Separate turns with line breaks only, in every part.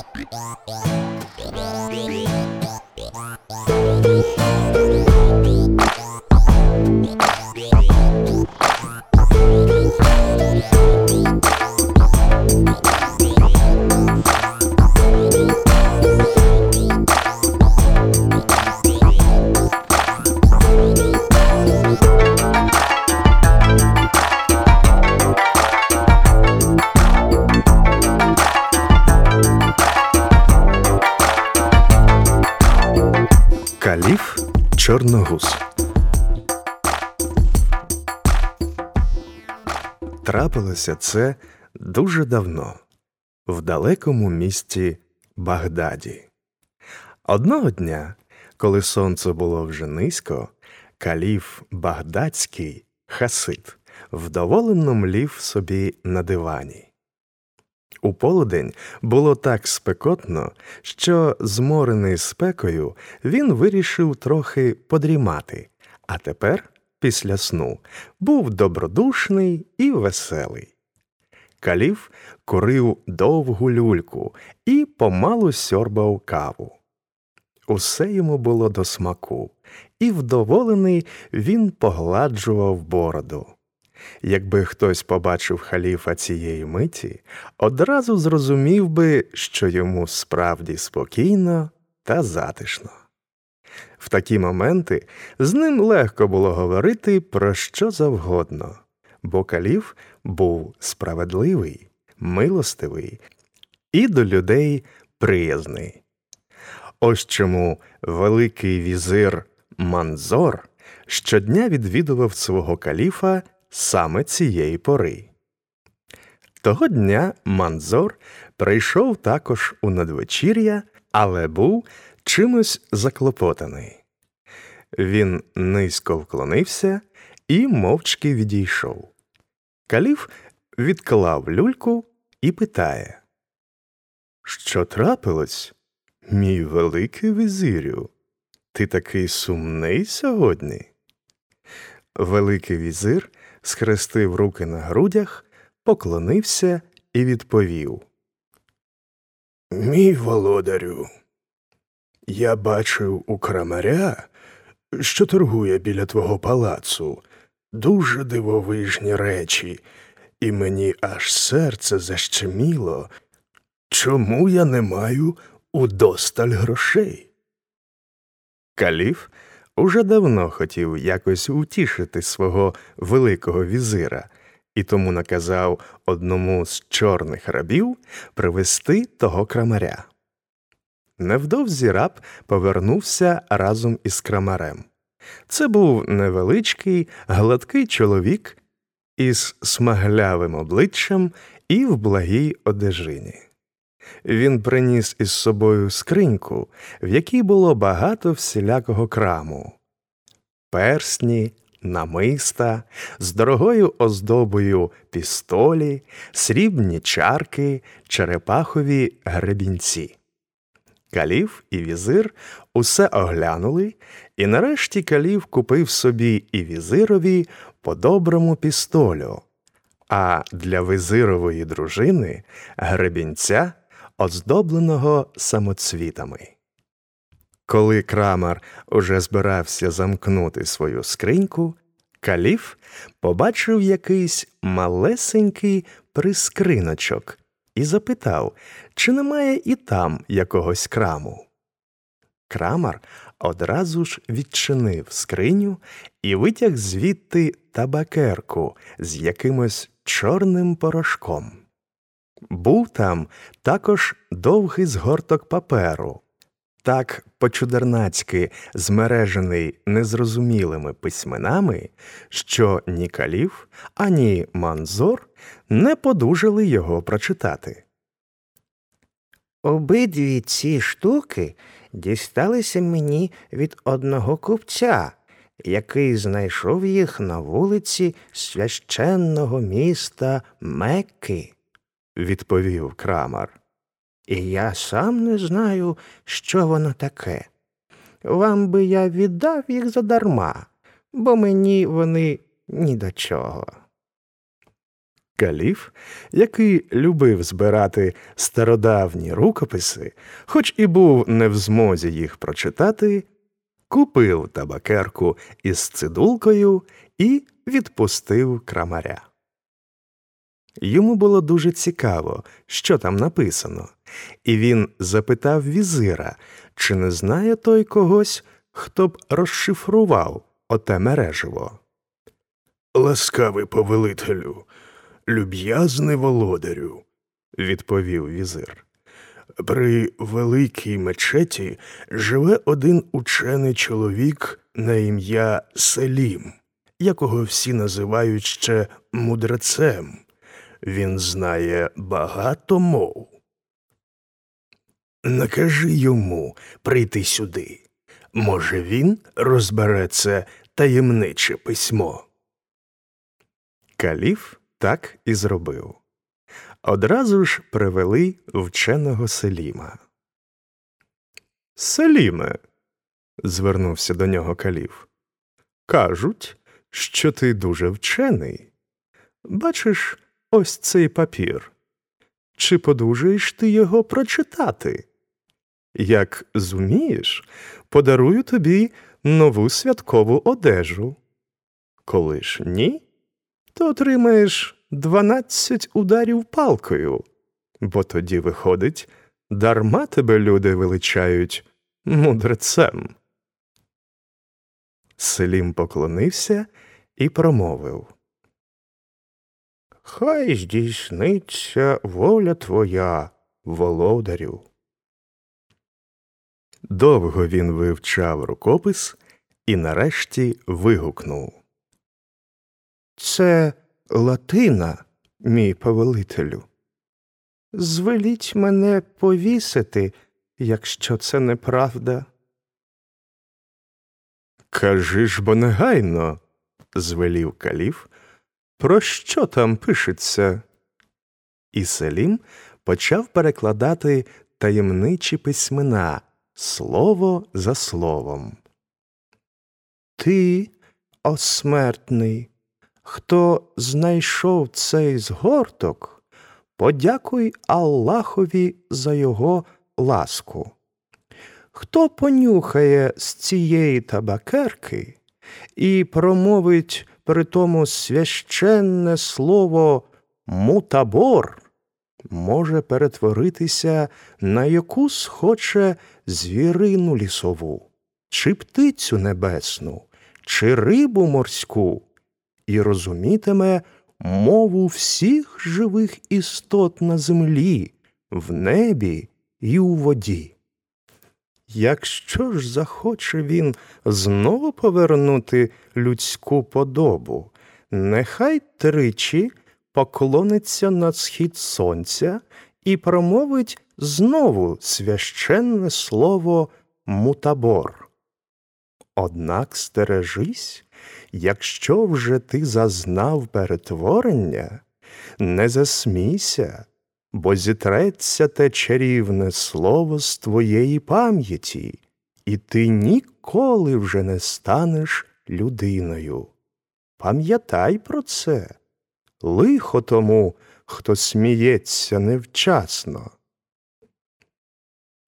Каліф Чорногуз Трапилося це дуже давно, в далекому місті Багдаді. Одного дня, коли сонце було вже низько, каліф Багдадський Хасид вдоволено млів собі на дивані. У полудень було так спекотно, що, зморений спекою, він вирішив трохи подрімати, а тепер, після сну, був добродушний і веселий. Каліф курив довгу люльку і помалу сьорбав каву. Усе йому було до смаку, і вдоволений він погладжував бороду. Якби хтось побачив халіфа цієї миті, одразу зрозумів би, що йому справді спокійно та затишно. В такі моменти з ним легко було говорити про що завгодно, бо каліф був справедливий, милостивий і до людей приязний. Ось чому великий візир Манзор щодня відвідував свого каліфа саме цієї пори. Того дня Манзор прийшов також у надвечір'я, але був чимось заклопотаний. Він низько вклонився і мовчки відійшов. Каліф відклав люльку і питає Що трапилось, мій великий візирю? Ти такий сумний сьогодні? Великий візир схрестив руки на грудях, поклонився і відповів Мій володарю, я бачив у крамаря, що торгує біля твого палацу, дуже дивовижні речі, і мені аж серце защеміло. Чому я не маю удосталь грошей? Каліф уже давно хотів якось утішити свого великого візира і тому наказав одному з чорних рабів привезти того крамаря. Невдовзі раб повернувся разом із крамарем. Це був невеличкий, гладкий чоловік із смаглявим обличчям і в благій одежині. Він приніс із собою скриньку, в якій було багато всілякого краму, персні, намиста, з дорогою оздобою пістолі, срібні чарки, черепахові гребінці. Калів і візир усе оглянули, і нарешті калів купив собі і візирові по доброму пістолю, а для визирової дружини гребінця оздобленого самоцвітами. Коли крамар уже збирався замкнути свою скриньку, каліф побачив якийсь малесенький прискриночок і запитав, чи немає і там якогось краму. Крамар одразу ж відчинив скриню і витяг звідти табакерку з якимось чорним порошком. Був там також довгий згорток паперу, так по-чудернацьки змережений незрозумілими письменами, що ні каліф, ані манзор не подужали його прочитати.
Обидві ці штуки дісталися мені від одного купця, який знайшов їх на вулиці священного міста Мекки
відповів крамар.
І я сам не знаю, що воно таке. Вам би я віддав їх задарма, бо мені вони ні до чого.
Каліф, який любив збирати стародавні рукописи, хоч і був не в змозі їх прочитати, купив табакерку із цидулкою і відпустив крамаря. Йому було дуже цікаво, що там написано, і він запитав візира, чи не знає той когось, хто б розшифрував оте мереживо. Ласкавий повелителю, люб'язний володарю, відповів візир. При великій мечеті живе один учений чоловік на ім'я Селім, якого всі називають ще мудрецем. Він знає багато мов. Накажи йому прийти сюди. Може, він розбере це таємниче письмо. Каліф так і зробив. Одразу ж привели вченого Селіма. Селіме, звернувся до нього каліф. Кажуть, що ти дуже вчений. Бачиш ось цей папір. Чи подужаєш ти його прочитати? Як зумієш, подарую тобі нову святкову одежу. Коли ж ні, то отримаєш дванадцять ударів палкою, бо тоді, виходить, дарма тебе люди величають мудрецем. Селім поклонився і промовив Хай здійсниться воля твоя, володарю. Довго він вивчав рукопис і нарешті вигукнув Це Латина, мій повелителю. Звеліть мене повісити, якщо це неправда. Кажи ж бо негайно, звелів каліф, про що там пишеться? І Селім почав перекладати таємничі письмена слово за словом. Ти, о смертний, хто знайшов цей згорток, подякуй Аллахові за його ласку. Хто понюхає з цієї табакерки і промовить при тому священне слово мутабор, може перетворитися на яку схоче звірину лісову, чи птицю небесну, чи рибу морську, і розумітиме мову всіх живих істот на землі, в небі і у воді. Якщо ж захоче він знову повернути людську подобу, нехай тричі поклониться на схід сонця і промовить знову священне слово мутабор. Однак стережись, якщо вже ти зазнав перетворення, не засмійся, бо зітреться те чарівне слово з твоєї пам'яті, і ти ніколи вже не станеш людиною. Пам'ятай про це, лихо тому, хто сміється невчасно.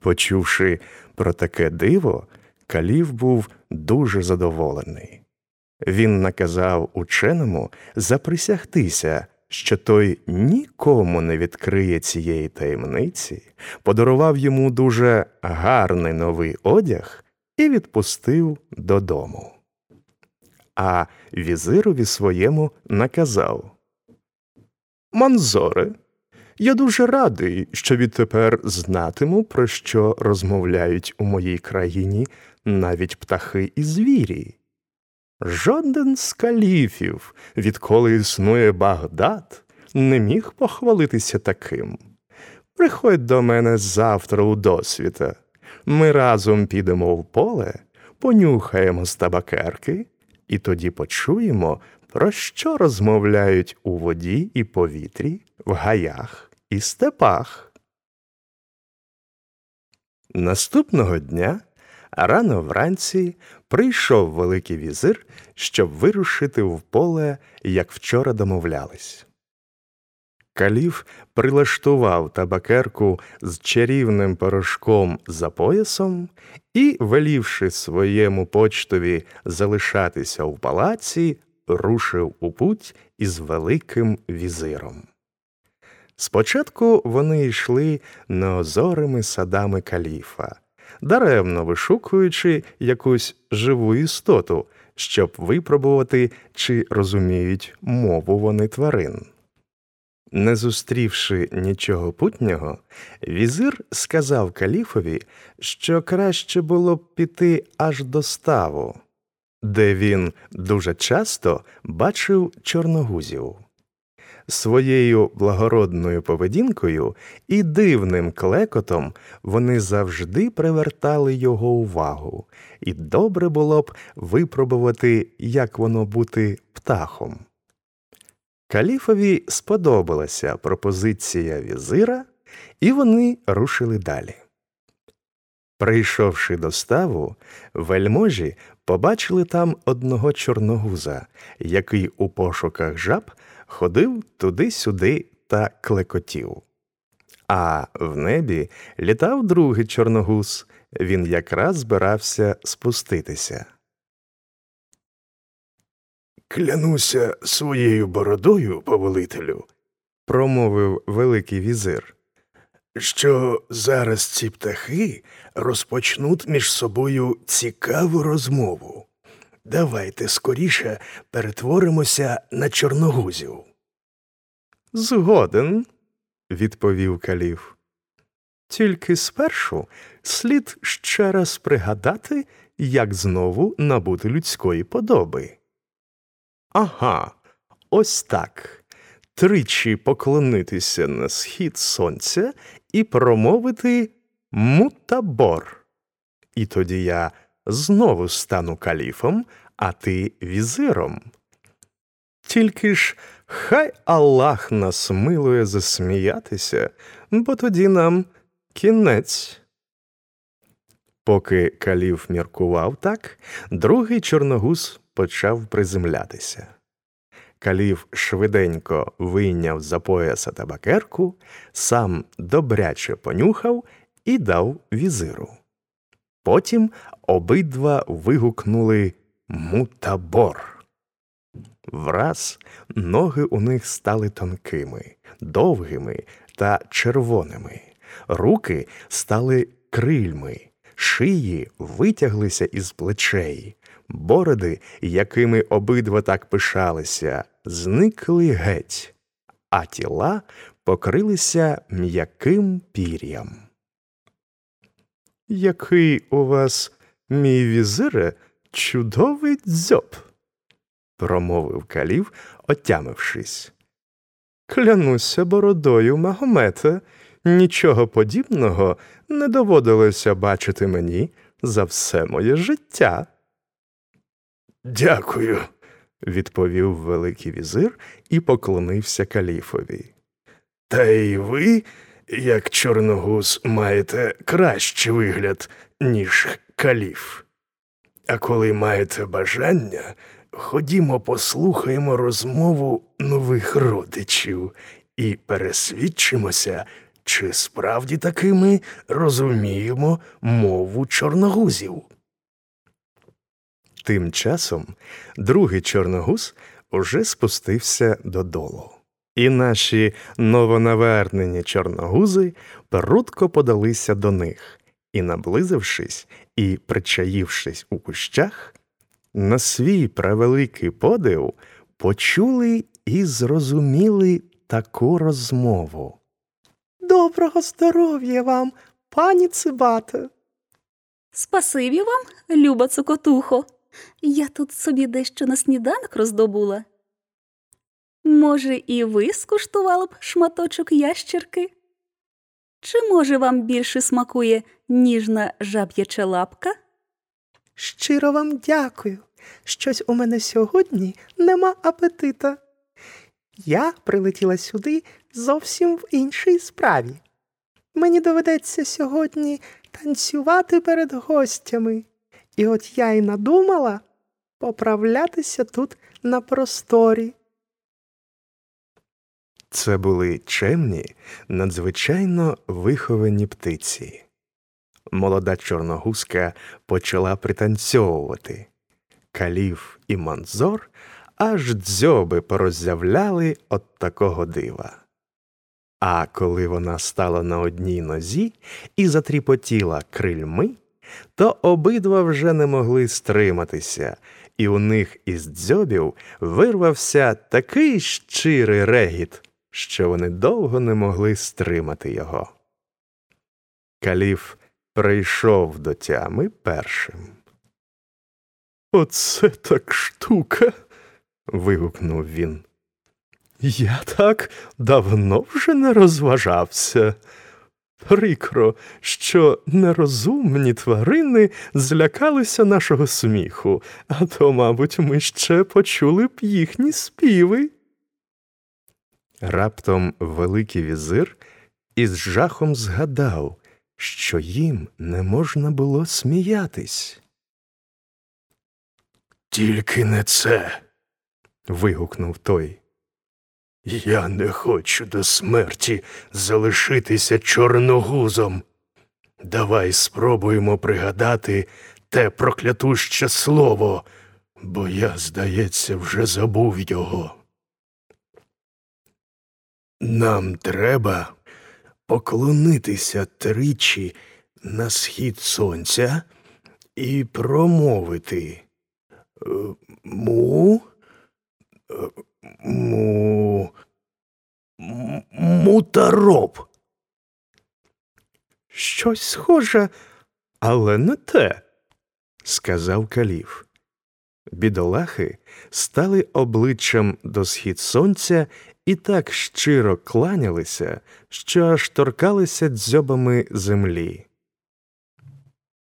Почувши про таке диво, Калів був дуже задоволений. Він наказав ученому заприсягтися, що той нікому не відкриє цієї таємниці, подарував йому дуже гарний новий одяг і відпустив додому. А візирові своєму наказав Манзоре, я дуже радий, що відтепер знатиму, про що розмовляють у моїй країні навіть птахи і звірі. Жоден з каліфів, відколи існує Багдад, не міг похвалитися таким. Приходь до мене завтра у досвіта. Ми разом підемо в поле, понюхаємо з табакерки, і тоді почуємо, про що розмовляють у воді і повітрі, в гаях і степах. Наступного дня рано вранці прийшов Великий візир, щоб вирушити в поле, як вчора домовлялись. Каліф прилаштував табакерку з чарівним порошком за поясом і, велівши своєму почтові залишатися в палаці, рушив у путь із великим візиром. Спочатку вони йшли неозорими садами каліфа, даремно вишукуючи якусь живу істоту, щоб випробувати, чи розуміють мову вони тварин. Не зустрівши нічого путнього, візир сказав каліфові, що краще було б піти аж до ставу, де він дуже часто бачив чорногузів. Своєю благородною поведінкою і дивним клекотом вони завжди привертали його увагу, і добре було б випробувати, як воно бути птахом. Каліфові сподобалася пропозиція візира, і вони рушили далі. Прийшовши до ставу, вельможі побачили там одного чорногуза, який у пошуках жаб ходив туди-сюди та клекотів. А в небі літав другий чорногуз, він якраз збирався спуститися.
Клянуся своєю бородою, повелителю,
промовив Великий візир,
що зараз ці птахи розпочнуть між собою цікаву розмову. Давайте скоріше перетворимося на чорногузів.
Згоден, відповів каліф. Тільки спершу слід ще раз пригадати, як знову набути людської подоби. Ага, ось так. Тричі поклонитися на схід сонця і промовити мутабор. І тоді я знову стану каліфом, а ти візиром. Тільки ж хай Аллах нас милує засміятися, бо тоді нам кінець. Поки каліф міркував так, другий чорногуз почав приземлятися. Каліф швиденько вийняв за пояса табакерку, сам добряче понюхав і дав візиру. Потім обидва вигукнули мутабор. Враз ноги у них стали тонкими, довгими та червоними, руки стали крильми, шиї витяглися із плечей, бороди, якими обидва так пишалися, зникли геть, а тіла покрилися м'яким пір'ям. Який у вас, мій візире, чудовий дзьоб, промовив калів, отямившись. Клянуся бородою Магомета, нічого подібного не доводилося бачити мені за все моє життя.
Дякую,
відповів Великий візир і поклонився каліфові.
Та й ви, як чорногуз, маєте кращий вигляд, ніж каліф. А коли маєте бажання, ходімо послухаємо розмову нових родичів і пересвідчимося, чи справді таки ми розуміємо мову чорногузів.
Тим часом другий чорногуз уже спустився додолу, і наші новонавернені чорногузи прудко подалися до них і, наблизившись і причаївшись у кущах, на свій превеликий подив почули і зрозуміли таку розмову.
Доброго здоров'я вам, пані Цибате.
Спасибі вам, люба цукотухо. Я тут собі дещо на сніданок роздобула. Може, і ви скуштували б шматочок ящерки? Чи, може, вам більше смакує ніжна жаб'яча лапка?
Щиро вам дякую. Щось у мене сьогодні нема апетита. Я прилетіла сюди зовсім в іншій справі. Мені доведеться сьогодні танцювати перед гостями, і от я й надумала поправлятися тут на просторі.
Це були чемні, надзвичайно виховані птиці. Молода чорногузка почала пританцьовувати. Каліф і манзор аж дзьоби пороззявляли от такого дива. А коли вона стала на одній нозі і затріпотіла крильми, то обидва вже не могли стриматися, і у них із дзьобів вирвався такий щирий регіт, що вони довго не могли стримати його. Каліф прийшов до тями першим. Оце так штука. вигукнув він. Я так давно вже не розважався. Прикро, що нерозумні тварини злякалися нашого сміху, а то, мабуть, ми ще почули б їхні співи. Раптом Великий візир із жахом згадав, що їм не можна було сміятись.
Тільки не це.
вигукнув той.
Я не хочу до смерті залишитися чорногузом. Давай спробуємо пригадати те проклятуще слово, бо я, здається, вже забув його. Нам треба поклонитися тричі на схід сонця і промовити е, му. Е, му. Мутароб.
Щось схоже, але не те, сказав каліф. Бідолахи стали обличчям до схід сонця і так щиро кланялися, що аж торкалися дзьобами землі.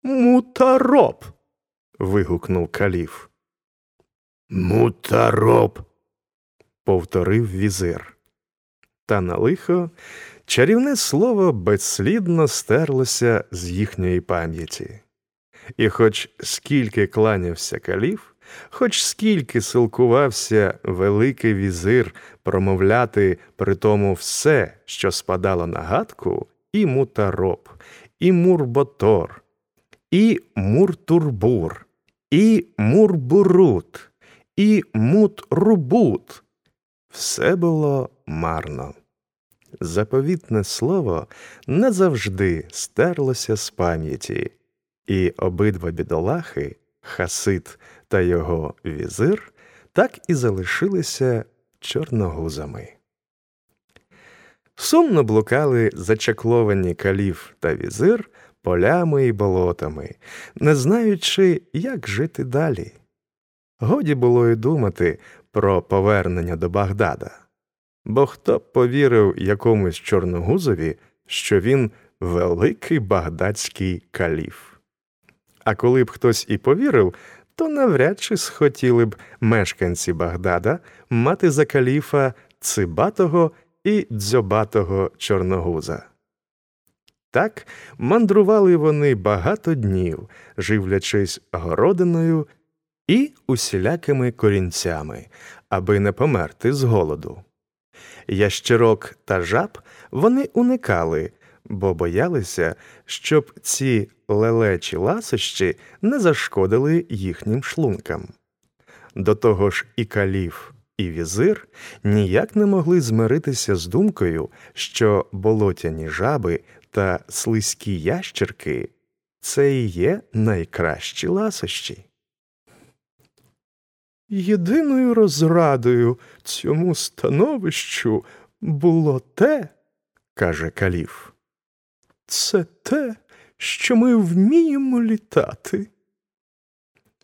Мутароб. вигукнув каліф.
Мутароб.
повторив візир. Та на лихо чарівне слово безслідно стерлося з їхньої пам'яті. І хоч скільки кланявся каліф, хоч скільки силкувався великий візир промовляти при тому все, що спадало на гадку, і мутароб, і мурботор, і муртурбур, і мурбурут, і мутрубут, все було марно. Заповітне слово не завжди стерлося з пам'яті, і обидва бідолахи, Хасид та його візир, так і залишилися чорногузами. Сумно блукали зачакловані каліф та візир полями і болотами, не знаючи, як жити далі. Годі було й думати про повернення до Багдада, бо хто б повірив якомусь чорногузові, що він великий багдадський каліф. А коли б хтось і повірив, то навряд чи схотіли б мешканці Багдада мати за каліфа цибатого і дзьобатого чорногуза. Так мандрували вони багато днів, живлячись городиною і усілякими корінцями, аби не померти з голоду. Ящерок та жаб вони уникали, бо боялися, щоб ці лелечі ласощі не зашкодили їхнім шлункам. До того ж, і каліф, і візир ніяк не могли змиритися з думкою, що болотяні жаби та слизькі ящерки це і є найкращі ласощі. Єдиною розрадою цьому становищу було те, каже каліф, це те, що ми вміємо літати.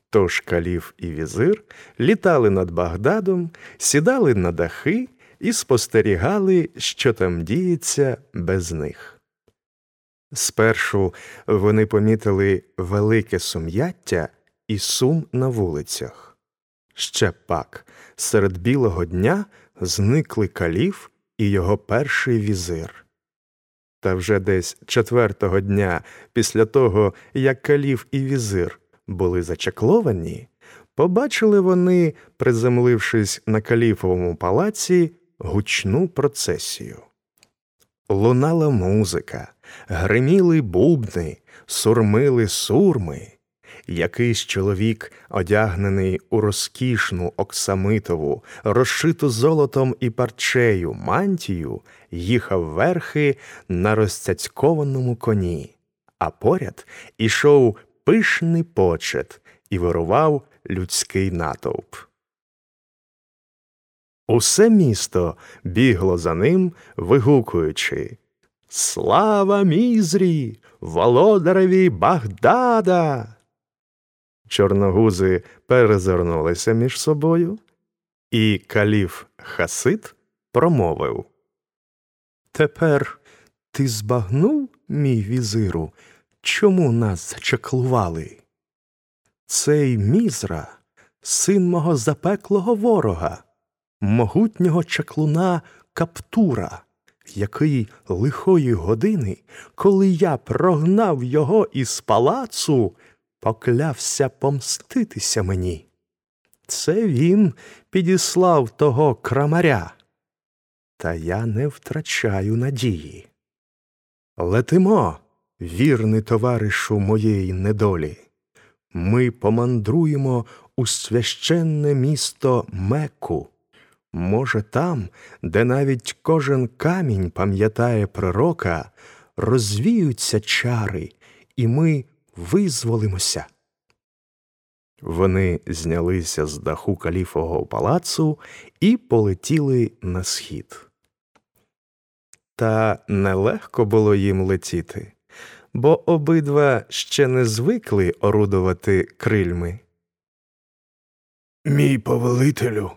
Тож каліф і візир літали над Багдадом, сідали на дахи і спостерігали, що там діється без них. Спершу вони помітили велике сум'яття і сум на вулицях. Ще пак серед білого дня зникли каліф і його перший візир. Та вже десь четвертого дня, після того, як каліф і візир були зачакловані, побачили вони, приземлившись на каліфовому палаці, гучну процесію. Лунала музика, гриміли бубни, сурмили сурми. Якийсь чоловік, одягнений у розкішну оксамитову, розшиту золотом і парчею мантію, їхав верхи на розцяцькованому коні, а поряд ішов пишний почет і вирував людський натовп. Усе місто бігло за ним, вигукуючи Слава мізрі, володареві Багдада! Чорногузи перезирнулися між собою, і каліф Хасид промовив Тепер ти збагнув, мій візиру, чому нас зачаклували? Цей мізра, син мого запеклого ворога, могутнього чаклуна Каптура, який лихої години, коли я прогнав його із палацу, поклявся помститися мені. Це він підіслав того крамаря. Та я не втрачаю надії. Летимо, вірний товаришу моєї недолі. Ми помандруємо у священне місто Мекку. Може, там, де навіть кожен камінь пам'ятає пророка, розвіються чари, і ми визволимося. Вони знялися з даху каліфового палацу і полетіли на схід. Та нелегко було їм летіти, бо обидва ще не звикли орудувати крильми.
Мій повелителю,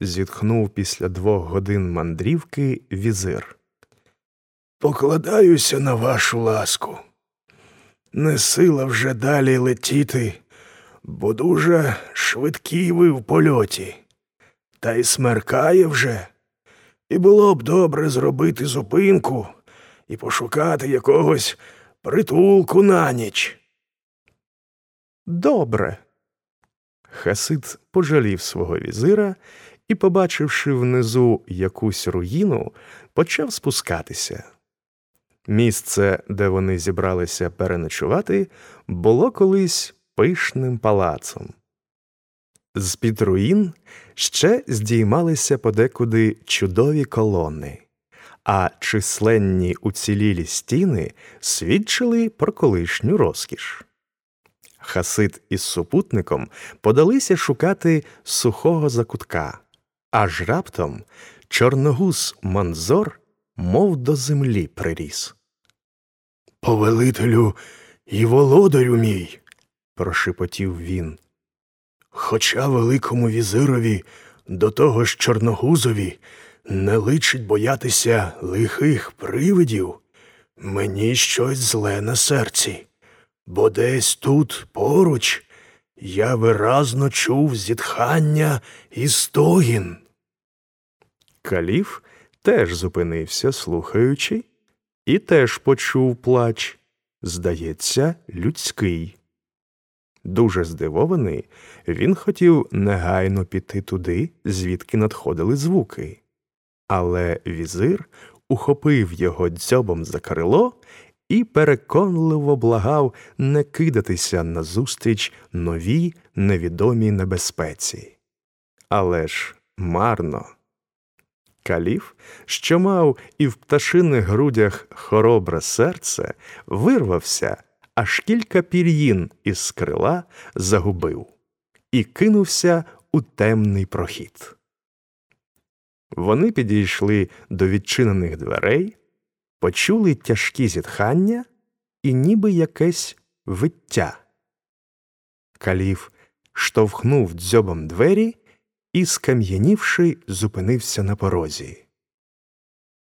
зітхнув після двох годин мандрівки візир.
покладаюся на вашу ласку. Не сила вже далі летіти, бо дуже швидкі ви в польоті, та й смеркає вже, і було б добре зробити зупинку і пошукати якогось притулку на ніч.
Добре. Хасид пожалів свого візира і, побачивши внизу якусь руїну, почав спускатися. Місце, де вони зібралися переночувати, було колись пишним палацом. З під руїн ще здіймалися подекуди чудові колони, а численні уцілілі стіни свідчили про колишню розкіш. Хасид із супутником подалися шукати сухого закутка, аж раптом чорногуз Манзор мов до землі приріс.
Повелителю і володарю мій,
прошепотів він.
Хоча великому візирові до того ж чорногузові не личить боятися лихих привидів, мені щось зле на серці, бо десь тут поруч я виразно чув зітхання і стогін.
Каліф теж зупинився, слухаючи, і теж почув плач, здається, людський. Дуже здивований, він хотів негайно піти туди, звідки надходили звуки. Але візир ухопив його дзьобом за крило і переконливо благав не кидатися назустріч новій невідомій небезпеці. Але ж марно. Каліф, що мав і в пташиних грудях хоробре серце, вирвався, аж кілька пір'їн із крила загубив і кинувся у темний прохід. Вони підійшли до відчинених дверей, почули тяжкі зітхання і ніби якесь виття. Каліф штовхнув дзьобом двері і, скам'янівши, зупинився на порозі.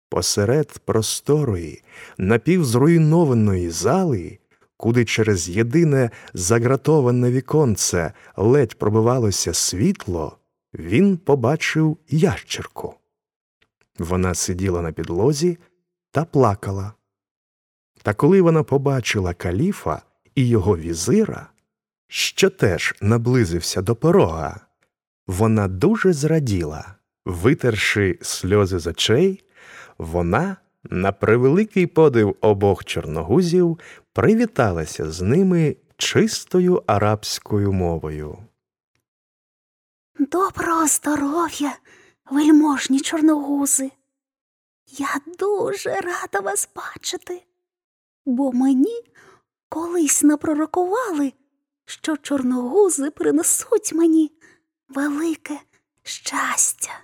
Посеред просторої, напівзруйнованої зали, куди через єдине загратоване віконце ледь пробивалося світло, він побачив ящерку. Вона сиділа на підлозі та плакала. Та коли вона побачила каліфа і його візира, що теж наблизився до порога, вона дуже зраділа витерши сльози з очей, вона, на превеликий подив обох чорногузів, привіталася з ними чистою арабською мовою.
Доброго здоров'я, вельможні чорногузи. Я дуже рада вас бачити, бо мені колись напророкували, що чорногузи принесуть мені велике щастя.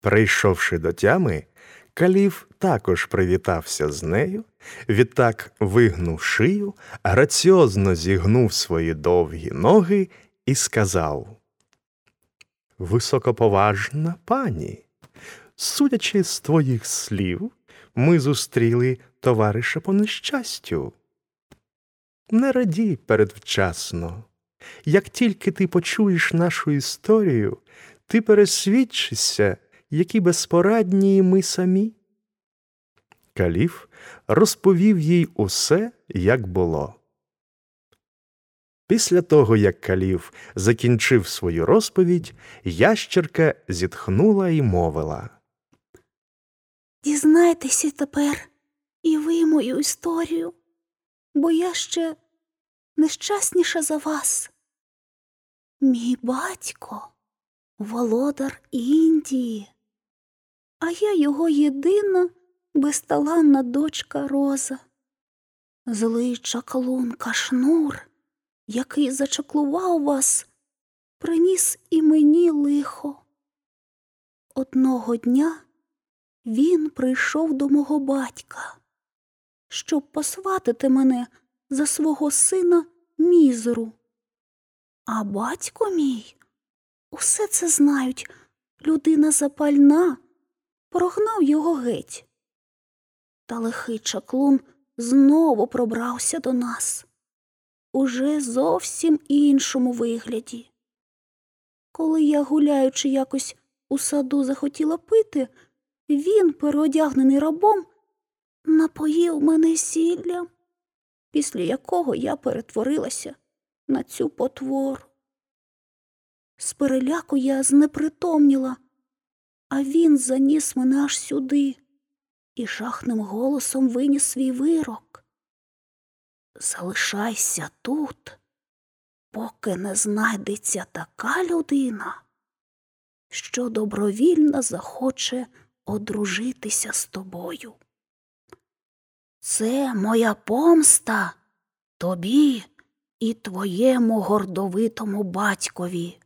Прийшовши до тями, Каліф також привітався з нею, відтак вигнув шию, граціозно зігнув свої довгі ноги і сказав Високоповажна пані, судячи з твоїх слів, ми зустріли товариша по нещастю. Не радій передвчасно. Як тільки ти почуєш нашу історію, ти пересвідчишся, які безпорадні ми самі. Каліф розповів їй усе, як було. Після того, як Каліф закінчив свою розповідь, ящерка зітхнула і мовила.
Дізнайтеся тепер і ви мою історію, бо я ще нещасніша за вас. Мій батько володар Індії, а я його єдина безталанна дочка Роза, злий чаклун Кашнур, який зачаклував вас, приніс і мені лихо. Одного дня він прийшов до мого батька, щоб посватити мене за свого сина мізеру. А батько мій усе це знають, людина запальна, прогнав його геть. Та лихий чаклун знову пробрався до нас уже зовсім іншому вигляді. Коли я, гуляючи якось у саду, захотіла пити, він, переодягнений рабом, напоїв мене сіллям, після якого я перетворилася на цю потвору. З переляку я знепритомніла, а він заніс мене аж сюди і жахним голосом виніс свій вирок. Залишайся тут, поки не знайдеться така людина, що добровільно захоче одружитися з тобою. Це моя помста тобі і твоєму гордовитому батькові.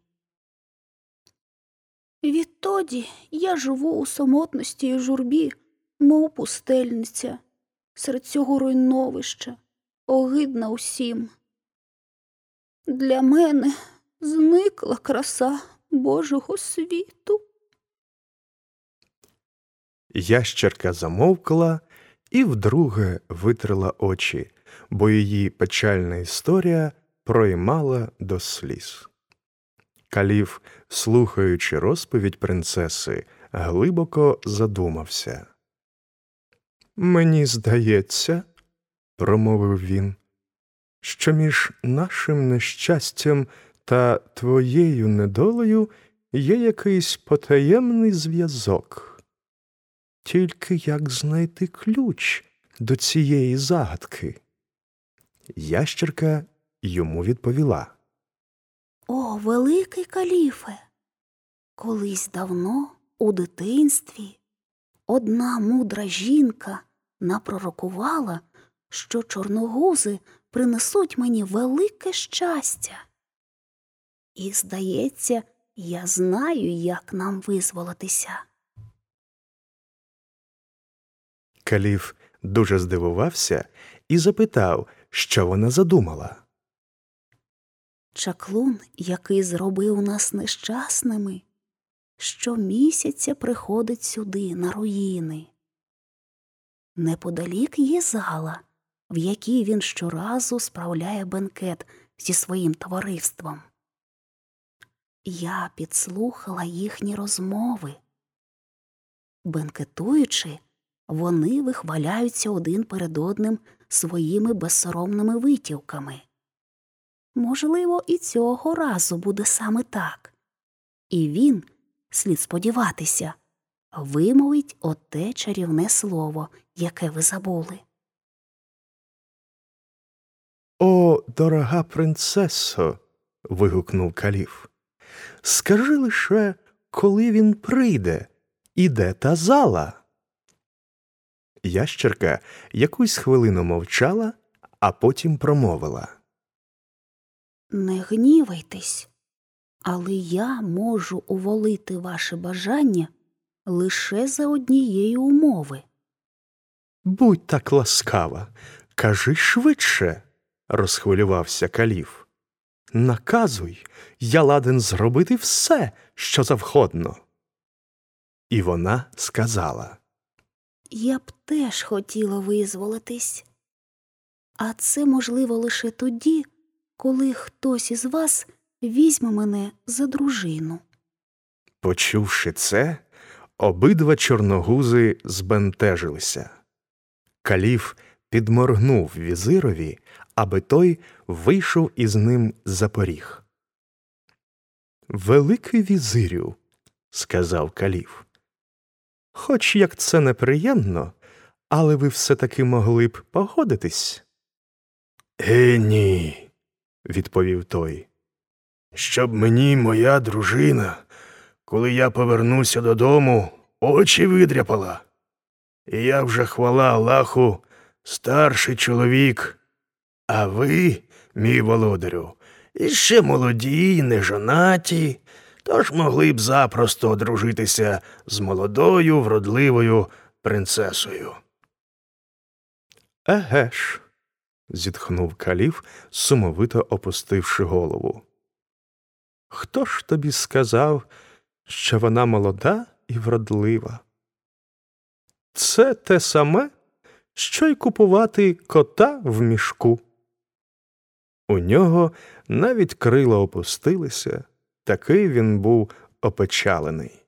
Відтоді я живу у самотності і журбі, мов пустельниця, серед цього руйновища, огидна усім. Для мене зникла краса Божого світу.
Ящерка замовкла і вдруге витрила очі, бо її печальна історія проймала до сліз. Каліф, слухаючи розповідь принцеси, глибоко задумався. Мені здається, промовив він, що між нашим нещастям та твоєю недолею є якийсь потаємний зв'язок. Тільки як знайти ключ до цієї загадки? Ящерка йому відповіла.
О, великий каліфе! Колись давно, у дитинстві, одна мудра жінка напророкувала, що чорногузи принесуть мені велике щастя. І, здається, я знаю, як нам визволитися.
Каліф дуже здивувався і запитав, що вона задумала.
Чаклун, який зробив нас нещасними, щомісяця приходить сюди, на руїни. Неподалік є зала, в якій він щоразу справляє бенкет зі своїм товариством. Я підслухала їхні розмови. Бенкетуючи, вони вихваляються один перед одним своїми безсоромними витівками. Можливо, і цього разу буде саме так. І він, слід сподіватися, вимовить оте чарівне слово, яке ви забули.
О, дорога принцесо. вигукнув каліф. Скажи лише, коли він прийде, і де та зала? Ящерка якусь хвилину мовчала, а потім промовила.
Не гнівайтесь, але я можу уволити ваше бажання лише за однієї умови.
Будь так ласкава, кажи швидше, розхвилювався каліф. Наказуй, я ладен зробити все, що завгодно. І вона сказала
Я б теж хотіла визволитись, а це можливо лише тоді, коли хтось із вас візьме мене за дружину.
Почувши це, обидва чорногузи збентежилися. Каліф підморгнув візирові, аби той вийшов із ним за поріг. Великий візирю, сказав каліф. Хоч як це неприємно, але ви все таки могли б погодитись.
Е, ні,
відповів той.
Щоб мені моя дружина, коли я повернуся додому, очі видряпала. І я вже хвала Аллаху, старший чоловік, а ви, мій володарю, іще молоді, нежонаті, тож могли б запросто одружитися з молодою, вродливою принцесою.
Еге ж, зітхнув каліф, сумовито опустивши голову. Хто ж тобі сказав, що вона молода і вродлива? Це те саме, що й купувати кота в мішку. У нього навіть крила опустилися, такий він був опечалений.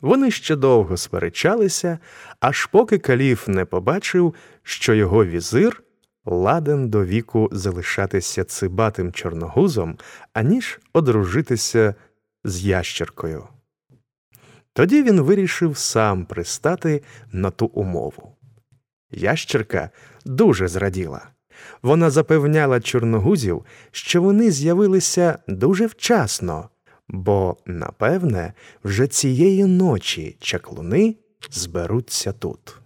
Вони ще довго сперечалися, аж поки каліф не побачив, що його візир ладен до віку залишатися цибатим чорногузом, аніж одружитися з ящеркою. Тоді він вирішив сам пристати на ту умову. Ящерка дуже зраділа. Вона запевняла чорногузів, що вони з'явилися дуже вчасно, бо, напевне, вже цієї ночі чаклуни зберуться тут.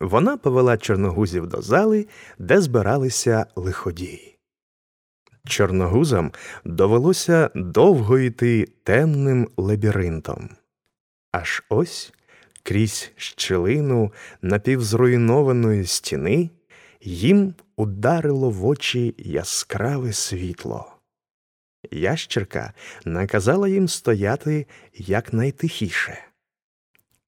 Вона повела чорногузів до зали, де збиралися лиходії. Чорногузам довелося довго йти темним лабіринтом. Аж ось крізь щелину напівзруйнованої стіни їм ударило в очі яскраве світло. Ящерка наказала їм стояти якнайтихіше.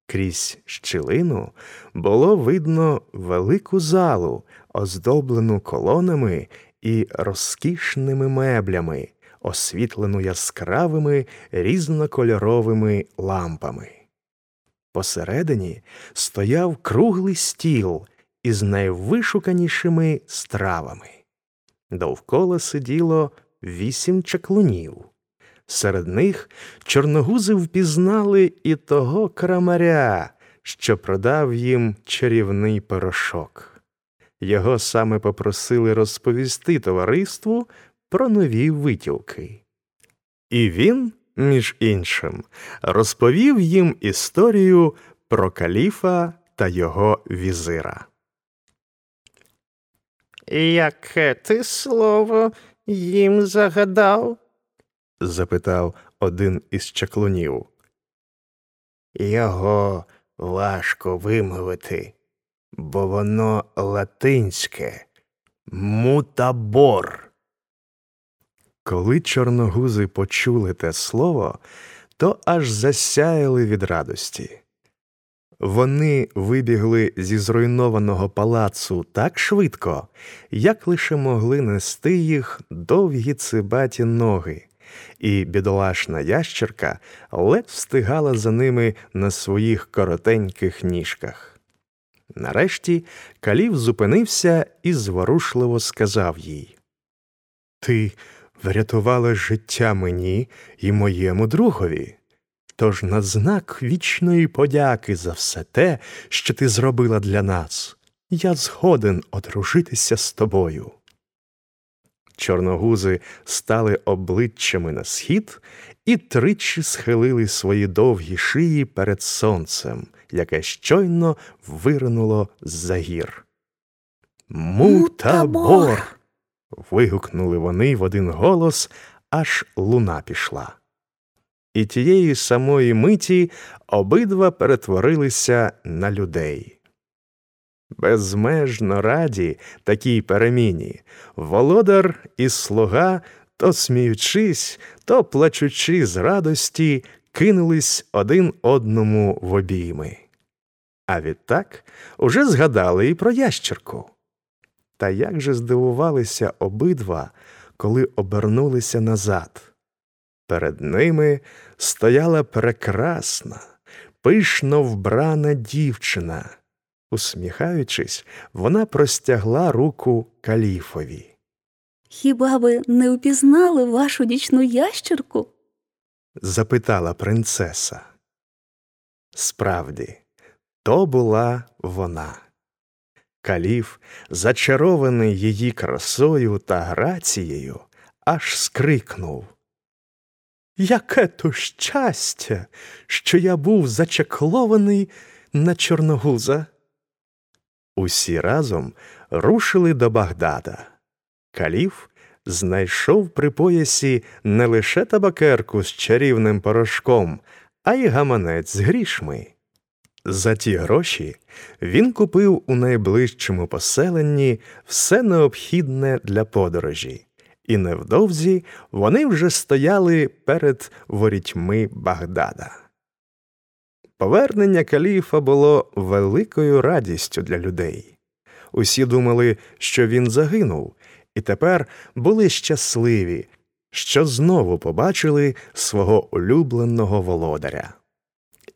Крізь щілину було видно велику залу, оздоблену колонами і розкішними меблями, освітлену яскравими різнокольоровими лампами. Посередині стояв круглий стіл із найвишуканішими стравами. Довкола сиділо вісім чаклунів. Серед них чорногузи впізнали і того крамаря, що продав їм чарівний порошок. Його саме попросили розповісти товариству про нові витівки. І він, між іншим, розповів їм історію про каліфа та його візира.
Яке ти слово їм загадав?
запитав один із чаклунів.
Його важко вимовити, бо воно латинське мутабор.
Коли чорногузи почули те слово, то аж засяяли від радості. Вони вибігли зі зруйнованого палацу так швидко, як лише могли нести їх довгі цибаті ноги, і бідолашна ящерка ледь встигала за ними на своїх коротеньких ніжках. Нарешті калів зупинився і зворушливо сказав їй Ти врятувала життя мені і моєму другові. Тож на знак вічної подяки за все те, що ти зробила для нас, я згоден одружитися з тобою. Чорногузи стали обличчями на схід і тричі схилили свої довгі шиї перед сонцем, яке щойно виринуло з-за гір. Мутабор. вигукнули вони в один голос, аж луна пішла. І тієї самої миті обидва перетворилися на людей. Безмежно раді такій переміні володар і слуга, то сміючись, то плачучи з радості, кинулись один одному в обійми. А відтак уже згадали і про ящерку. Та як же здивувалися обидва, коли обернулися назад. Перед ними стояла прекрасна, пишно вбрана дівчина. Усміхаючись, вона простягла руку каліфові.
Хіба ви не упізнали вашу нічну ящерку?
запитала принцеса. Справді, то була вона. Каліф, зачарований її красою та грацією, аж скрикнув. Яке то щастя, що я був зачаклований на Чорногуза. Усі разом рушили до Багдада. Каліф знайшов при поясі не лише табакерку з чарівним порошком, а й гаманець з грішми. За ті гроші він купив у найближчому поселенні все необхідне для подорожі, і невдовзі вони вже стояли перед ворітьми Багдада. Повернення каліфа було великою радістю для людей. Усі думали, що він загинув, і тепер були щасливі, що знову побачили свого улюбленого володаря.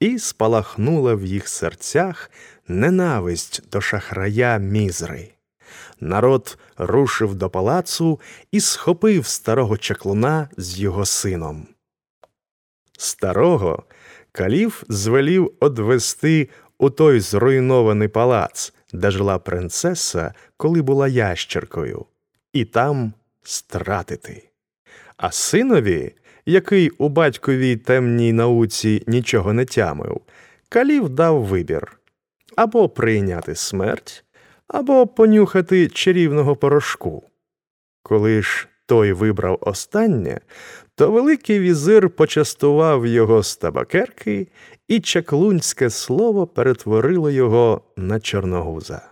І спалахнула в їх серцях ненависть до шахрая мізри. Народ рушив до палацу і схопив старого чаклуна з його сином. Старого Каліф звелів одвести у той зруйнований палац, де жила принцеса, коли була ящеркою, і там стратити. А синові, який у батьковій темній науці нічого не тямив, Каліф дав вибір або прийняти смерть, або понюхати чарівного порошку. Коли ж той вибрав останнє, то Великий візир почастував його з табакерки, і чаклунське слово перетворило його на чорногуза.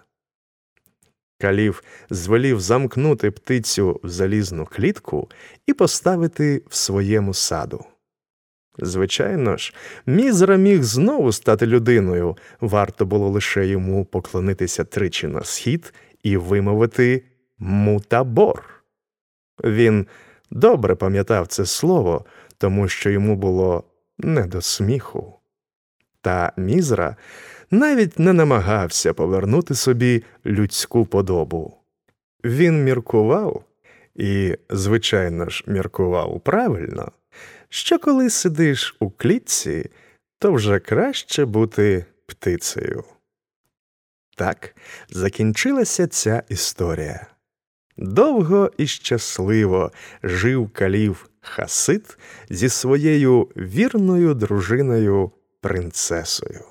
Калів звелів замкнути птицю в залізну клітку і поставити в своєму саду. Звичайно ж, мізра міг знову стати людиною, варто було лише йому поклонитися тричі на схід і вимовити мутабор. Він добре пам'ятав це слово, тому що йому було не до сміху. Та мізра навіть не намагався повернути собі людську подобу. Він міркував і, звичайно ж, міркував правильно, що коли сидиш у клітці, то вже краще бути птицею. Так закінчилася ця історія. Довго і щасливо жив калів Хасид зі своєю вірною дружиною принцесою.